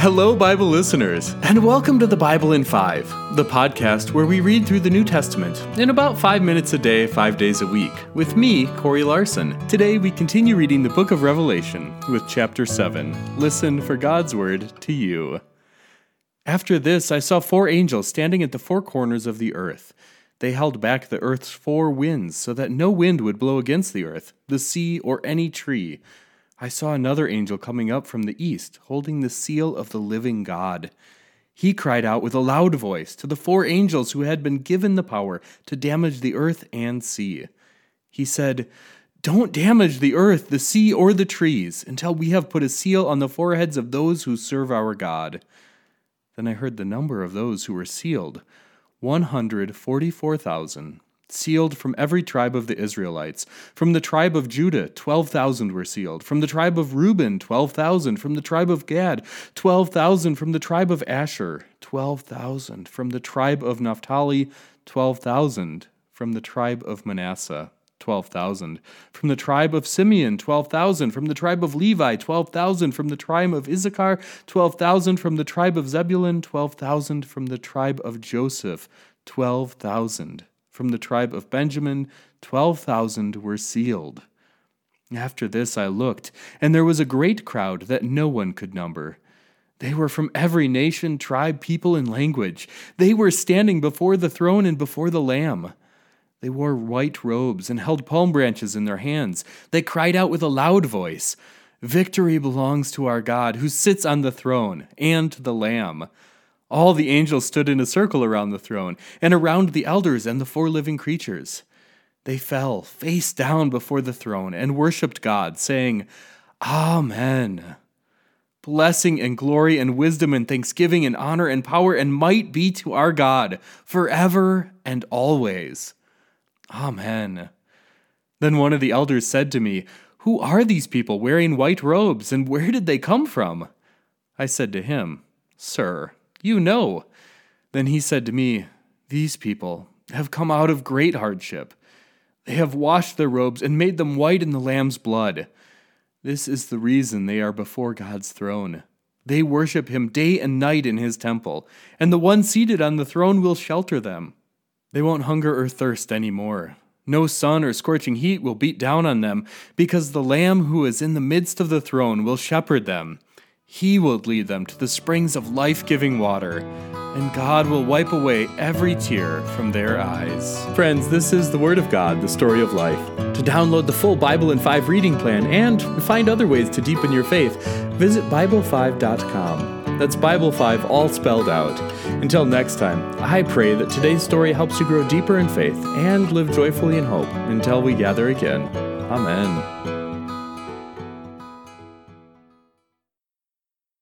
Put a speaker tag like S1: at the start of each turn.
S1: Hello, Bible listeners, and welcome to the Bible in Five, the podcast where we read through the New Testament in about five minutes a day, five days a week, with me, Corey Larson. Today, we continue reading the book of Revelation with chapter 7. Listen for God's word to you. After this, I saw four angels standing at the four corners of the earth. They held back the earth's four winds so that no wind would blow against the earth, the sea, or any tree. I saw another angel coming up from the east, holding the seal of the living God. He cried out with a loud voice to the four angels who had been given the power to damage the earth and sea. He said, Don't damage the earth, the sea, or the trees until we have put a seal on the foreheads of those who serve our God. Then I heard the number of those who were sealed 144,000 sealed from every tribe of the Israelites. From the tribe of Judah, 12,000 were sealed. From the tribe of Reuben, 12,000. From the tribe of Gad, 12,000. From the tribe of Asher, 12,000. From the tribe of Naphtali, 12,000. From the tribe of Manasseh, 12,000. From the tribe of Simeon, 12,000. From the tribe of Levi, 12,000. From the tribe of Issachar, 12,000. From the tribe of Zebulun, 12,000. From the tribe of Joseph, 12,000 from the tribe of Benjamin, 12,000 were sealed. After this I looked, and there was a great crowd that no one could number. They were from every nation, tribe, people, and language. They were standing before the throne and before the Lamb. They wore white robes and held palm branches in their hands. They cried out with a loud voice Victory belongs to our God, who sits on the throne, and to the Lamb. All the angels stood in a circle around the throne, and around the elders and the four living creatures. They fell face down before the throne and worshiped God, saying, Amen. Blessing and glory and wisdom and thanksgiving and honor and power and might be to our God forever and always. Amen. Then one of the elders said to me, Who are these people wearing white robes, and where did they come from? I said to him, Sir, you know. Then he said to me, These people have come out of great hardship. They have washed their robes and made them white in the Lamb's blood. This is the reason they are before God's throne. They worship him day and night in his temple, and the one seated on the throne will shelter them. They won't hunger or thirst any more. No sun or scorching heat will beat down on them, because the Lamb who is in the midst of the throne will shepherd them. He will lead them to the springs of life giving water, and God will wipe away every tear from their eyes. Friends, this is the Word of God, the story of life. To download the full Bible in 5 reading plan and find other ways to deepen your faith, visit Bible5.com. That's Bible 5 all spelled out. Until next time, I pray that today's story helps you grow deeper in faith and live joyfully in hope until we gather again. Amen.